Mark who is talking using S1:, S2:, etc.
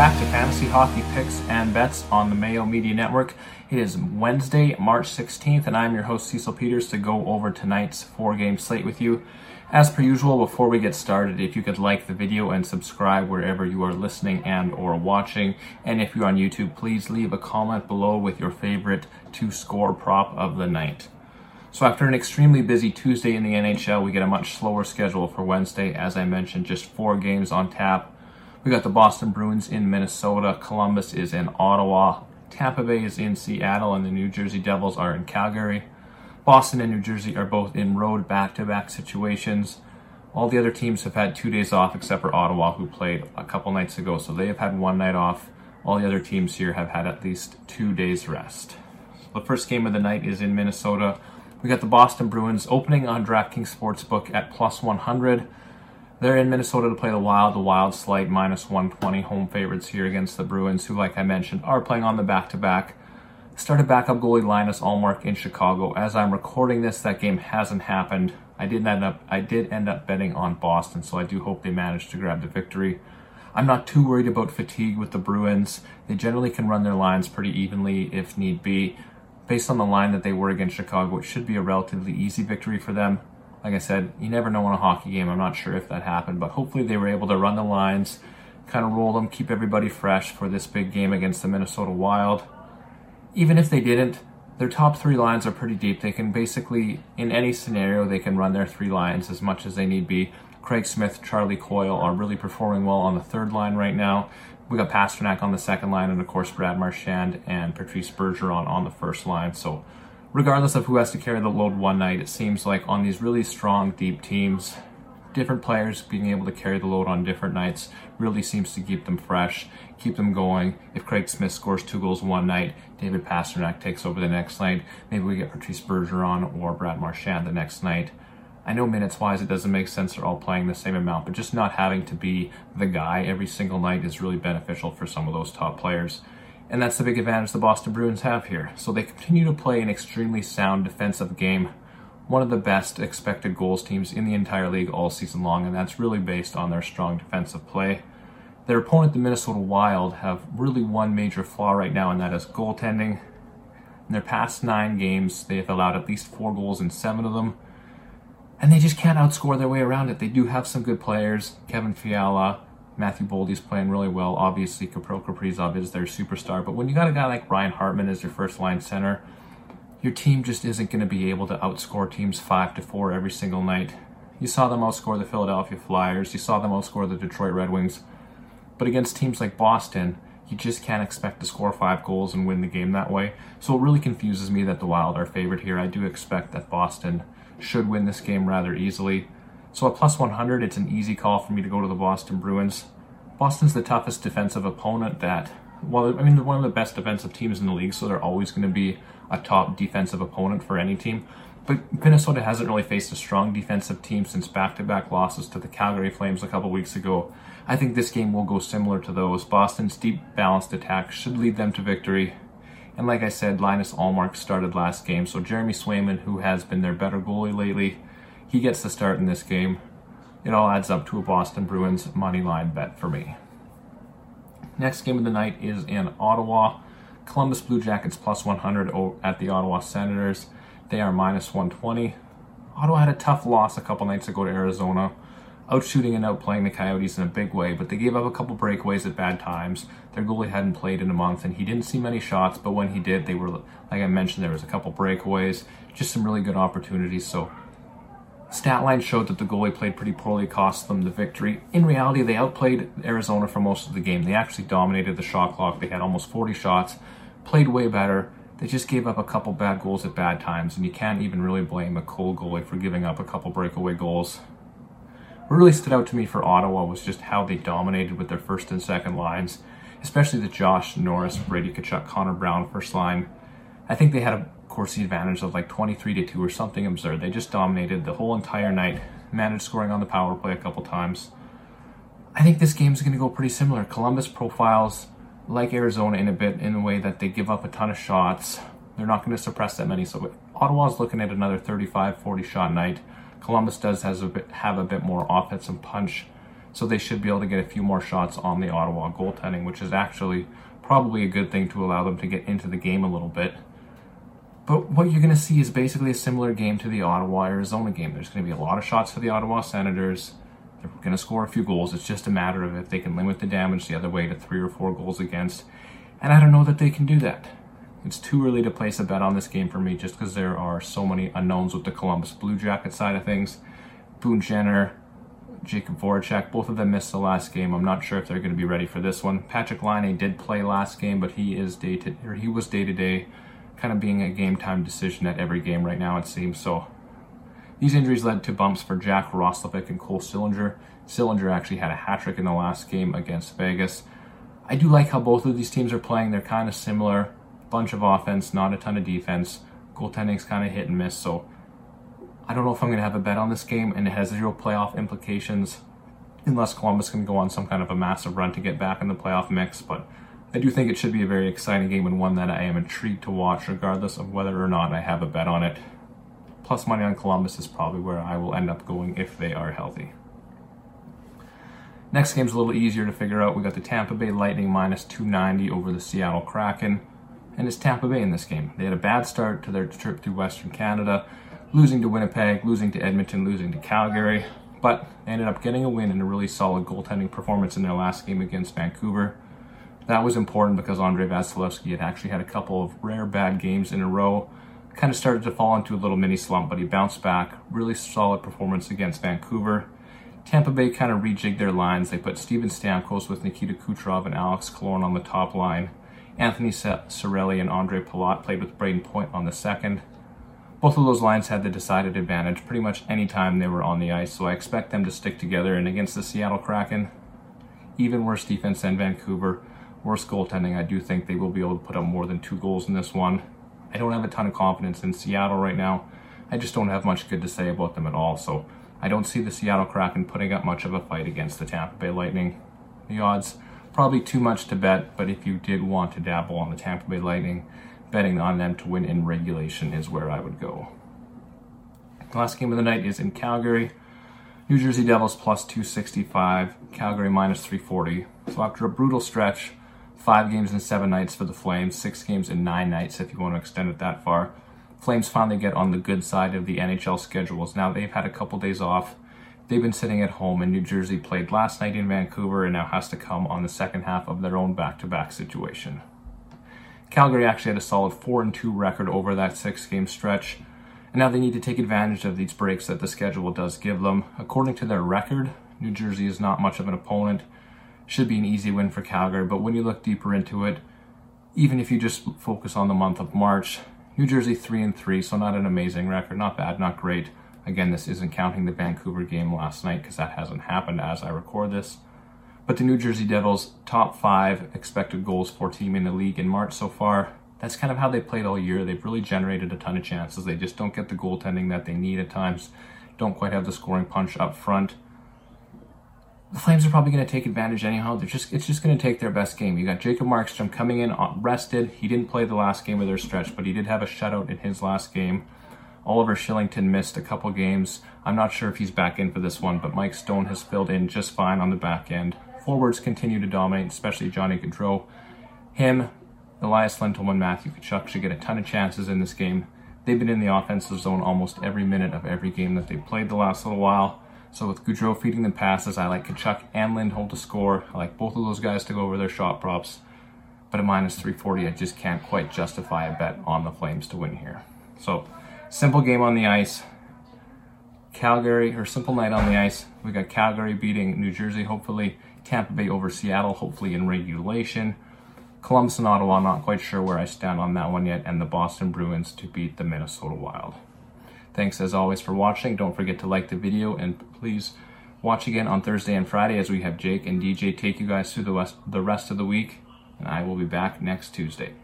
S1: back to Fantasy Hockey Picks and Bets on the Mayo Media Network. It is Wednesday, March 16th, and I'm your host, Cecil Peters, to go over tonight's four game slate with you. As per usual, before we get started, if you could like the video and subscribe wherever you are listening and or watching, and if you're on YouTube, please leave a comment below with your favorite to score prop of the night. So after an extremely busy Tuesday in the NHL, we get a much slower schedule for Wednesday. As I mentioned, just four games on tap. We got the Boston Bruins in Minnesota, Columbus is in Ottawa, Tampa Bay is in Seattle, and the New Jersey Devils are in Calgary. Boston and New Jersey are both in road back to back situations. All the other teams have had two days off except for Ottawa, who played a couple nights ago, so they have had one night off. All the other teams here have had at least two days rest. The first game of the night is in Minnesota. We got the Boston Bruins opening on DraftKings Sportsbook at plus 100. They're in Minnesota to play the Wild. The Wild slight minus 120 home favorites here against the Bruins, who, like I mentioned, are playing on the back to back. Started backup goalie Linus Ullmark in Chicago. As I'm recording this, that game hasn't happened. I did end up I did end up betting on Boston, so I do hope they manage to grab the victory. I'm not too worried about fatigue with the Bruins. They generally can run their lines pretty evenly if need be. Based on the line that they were against Chicago, it should be a relatively easy victory for them like I said, you never know in a hockey game. I'm not sure if that happened, but hopefully they were able to run the lines, kind of roll them, keep everybody fresh for this big game against the Minnesota Wild. Even if they didn't, their top three lines are pretty deep. They can basically, in any scenario, they can run their three lines as much as they need be. Craig Smith, Charlie Coyle are really performing well on the third line right now. We got Pastrnak on the second line, and of course Brad Marchand and Patrice Bergeron on the first line. So regardless of who has to carry the load one night, it seems like on these really strong, deep teams, different players being able to carry the load on different nights really seems to keep them fresh, keep them going. If Craig Smith scores two goals one night, David Pastrnak takes over the next night. Maybe we get Patrice Bergeron or Brad Marchand the next night. I know minutes wise it doesn't make sense they're all playing the same amount, but just not having to be the guy every single night is really beneficial for some of those top players. And that's the big advantage the Boston Bruins have here. So they continue to play an extremely sound defensive game. One of the best expected goals teams in the entire league all season long, and that's really based on their strong defensive play. Their opponent, the Minnesota Wild, have really one major flaw right now, and that is goaltending. In their past nine games, they have allowed at least four goals in seven of them, and they just can't outscore their way around it. They do have some good players. Kevin Fiala, Matthew Boldy's playing really well. Obviously, Kirill Kaprizov is their superstar. But when you got a guy like Ryan Hartman as your first line center, your team just isn't going to be able to outscore teams 5 to 4 every single night. You saw them outscore the Philadelphia Flyers, you saw them outscore the Detroit Red Wings. But against teams like Boston, you just can't expect to score five goals and win the game that way. So it really confuses me that the Wild are favored here. I do expect that Boston should win this game rather easily. So at plus 100, it's an easy call for me to go to the Boston Bruins. Boston's the toughest defensive opponent that, well, I mean, they're one of the best defensive teams in the league, so they're always going to be a top defensive opponent for any team. But Minnesota hasn't really faced a strong defensive team since back to back losses to the Calgary Flames a couple weeks ago. I think this game will go similar to those. Boston's deep, balanced attack should lead them to victory. And like I said, Linus Ullmark started last game, so Jeremy Swayman, who has been their better goalie lately, he gets the start in this game. It all adds up to a Boston Bruins money line bet for me. Next game of the night is in Ottawa. Columbus Blue Jackets plus 100 at the Ottawa Senators. They are minus 120. Ottawa had a tough loss a couple nights ago to Arizona, outshooting and outplaying the Coyotes in a big way, but they gave up a couple breakaways at bad times. Their goalie hadn't played in a month, and he didn't see many shots, but when he did, they were, like I mentioned, there was a couple breakaways, just some really good opportunities. So Statline showed that the goalie played pretty poorly, cost them the victory. In reality, they outplayed Arizona for most of the game. They actually dominated the shot clock. They had almost 40 shots, played way better. They just gave up a couple bad goals at bad times, and you can't even really blame a cold goalie for giving up a couple breakaway goals. What really stood out to me for Ottawa was just how they dominated with their first and second lines, especially the Josh Norris, Brady Tkachuk, Connor Brown first line. I think they had a Corsi advantage of like 23 to 2 or something absurd. They just dominated the whole entire night, managed scoring on the power play a couple times. I think this game is going to go pretty similar. Columbus profiles like Arizona in a bit in the way that they give up a ton of shots. They're not going to suppress that many. So Ottawa's looking at another 35 40 shot night. Columbus does has a bit, have a bit more offensive punch. so they should be able to get a few more shots on the Ottawa goaltending, which is actually probably a good thing to allow them to get into the game a little bit. But what you're going to see is basically a similar game to the Ottawa Arizona game. There's going to be a lot of shots for the Ottawa Senators. They're going to score a few goals. It's just a matter of if they can limit the damage the other way to three or four goals against. And I don't know that they can do that. It's too early to place a bet on this game for me just because there are so many unknowns with the Columbus Blue Jacket side of things. Boone Jenner, Jakub Voracek, both of them missed the last game. I'm not sure if they're going to be ready for this one. Patrick Laine did play last game, but he is day to he was day to day, kind of being a game time decision at every game right now it seems. So these injuries led to bumps for Jack Roslovic and Cole Sillinger. Sillinger actually had a hat trick in the last game against Vegas. I do like how both of these teams are playing. They're kind of similar. Bunch of offense, not a ton of defense. Goaltending's kind of hit and miss. So I don't know if I'm going to have a bet on this game, and it has zero playoff implications unless Columbus can go on some kind of a massive run to get back in the playoff mix. But I do think it should be a very exciting game and one that I am intrigued to watch, regardless of whether or not I have a bet on it plus money on Columbus is probably where I will end up going if they are healthy. Next game's a little easier to figure out. We got the Tampa Bay Lightning minus 290 over the Seattle Kraken. And it's Tampa Bay in this game. They had a bad start to their trip through Western Canada, losing to Winnipeg, losing to Edmonton, losing to Calgary. But they ended up getting a win and a really solid goaltending performance in their last game against Vancouver. That was important because Andrei Vasilevskiy had actually had a couple of rare bad games in a row kind of started to fall into a little mini slump, but he bounced back. Really solid performance against Vancouver. Tampa Bay kind of rejigged their lines. They put Steven Stamkos with Nikita Kucherov and Alex Killorn on the top line. Anthony Cirelli and Andre Palat played with Brayden Point on the second. Both of those lines had the decided advantage pretty much any time they were on the ice, so I expect them to stick together. And against the Seattle Kraken, even worse defense than Vancouver, worse goaltending, I do think they will be able to put up more than two goals in this one. I don't have a ton of confidence in Seattle right now. I just don't have much good to say about them at all. So I don't see the Seattle Kraken putting up much of a fight against the Tampa Bay Lightning. The odds probably too much to bet, but if you did want to dabble on the Tampa Bay Lightning, betting on them to win in regulation is where I would go. The last game of the night is in Calgary. New Jersey Devils plus 265, Calgary minus 340. So after a brutal stretch, five games and seven nights for the Flames, six games and nine nights if you want to extend it that far. Flames finally get on the good side of the NHL schedules. Now they've had a couple days off. They've been sitting at home, and New Jersey played last night in Vancouver and now has to come on the second half of their own back to back situation. Calgary actually had a solid 4 and 2 record over that six game stretch, and now they need to take advantage of these breaks that the schedule does give them. According to their record, New Jersey is not much of an opponent should be an easy win for Calgary. But when you look deeper into it, even if you just focus on the month of March, New Jersey three and three, so not an amazing record, not bad, not great. Again, this isn't counting the Vancouver game last night because that hasn't happened as I record this. But the New Jersey Devils, top five expected goals for team in the league in March so far. That's kind of how they played all year. They've really generated a ton of chances. They just don't get the goaltending that they need at times. Don't quite have the scoring punch up front the Flames are probably going to take advantage anyhow. They're just it's just going to take their best game. You got Jacob Markstrom coming in uh, rested. He didn't play the last game of their stretch, but he did have a shutout in his last game. Oliver Kylington missed a couple games. I'm not sure if he's back in for this one, but Mike Stone has filled in just fine on the back end. Forwards continue to dominate, especially Johnny Gaudreau. Him, Elias Lindholm, and Matthew Tkachuk should get a ton of chances in this game. They've been in the offensive zone almost every minute of every game that they've played the last little while. So with Gaudreau feeding them passes, I like Tkachuk and Lindholm to score. I like both of those guys to go over their shot props. But at minus 340, I just can't quite justify a bet on the Flames to win here. So simple game on the ice. Calgary, or simple night on the ice. We got Calgary beating New Jersey, hopefully. Tampa Bay over Seattle, hopefully in regulation. Columbus and Ottawa, not quite sure where I stand on that one yet. And the Boston Bruins to beat the Minnesota Wild. Thanks as always for watching. Don't forget to like the video and please watch again on Thursday and Friday as we have Jake and DJ take you guys through the rest, the rest of the week. And I will be back next Tuesday.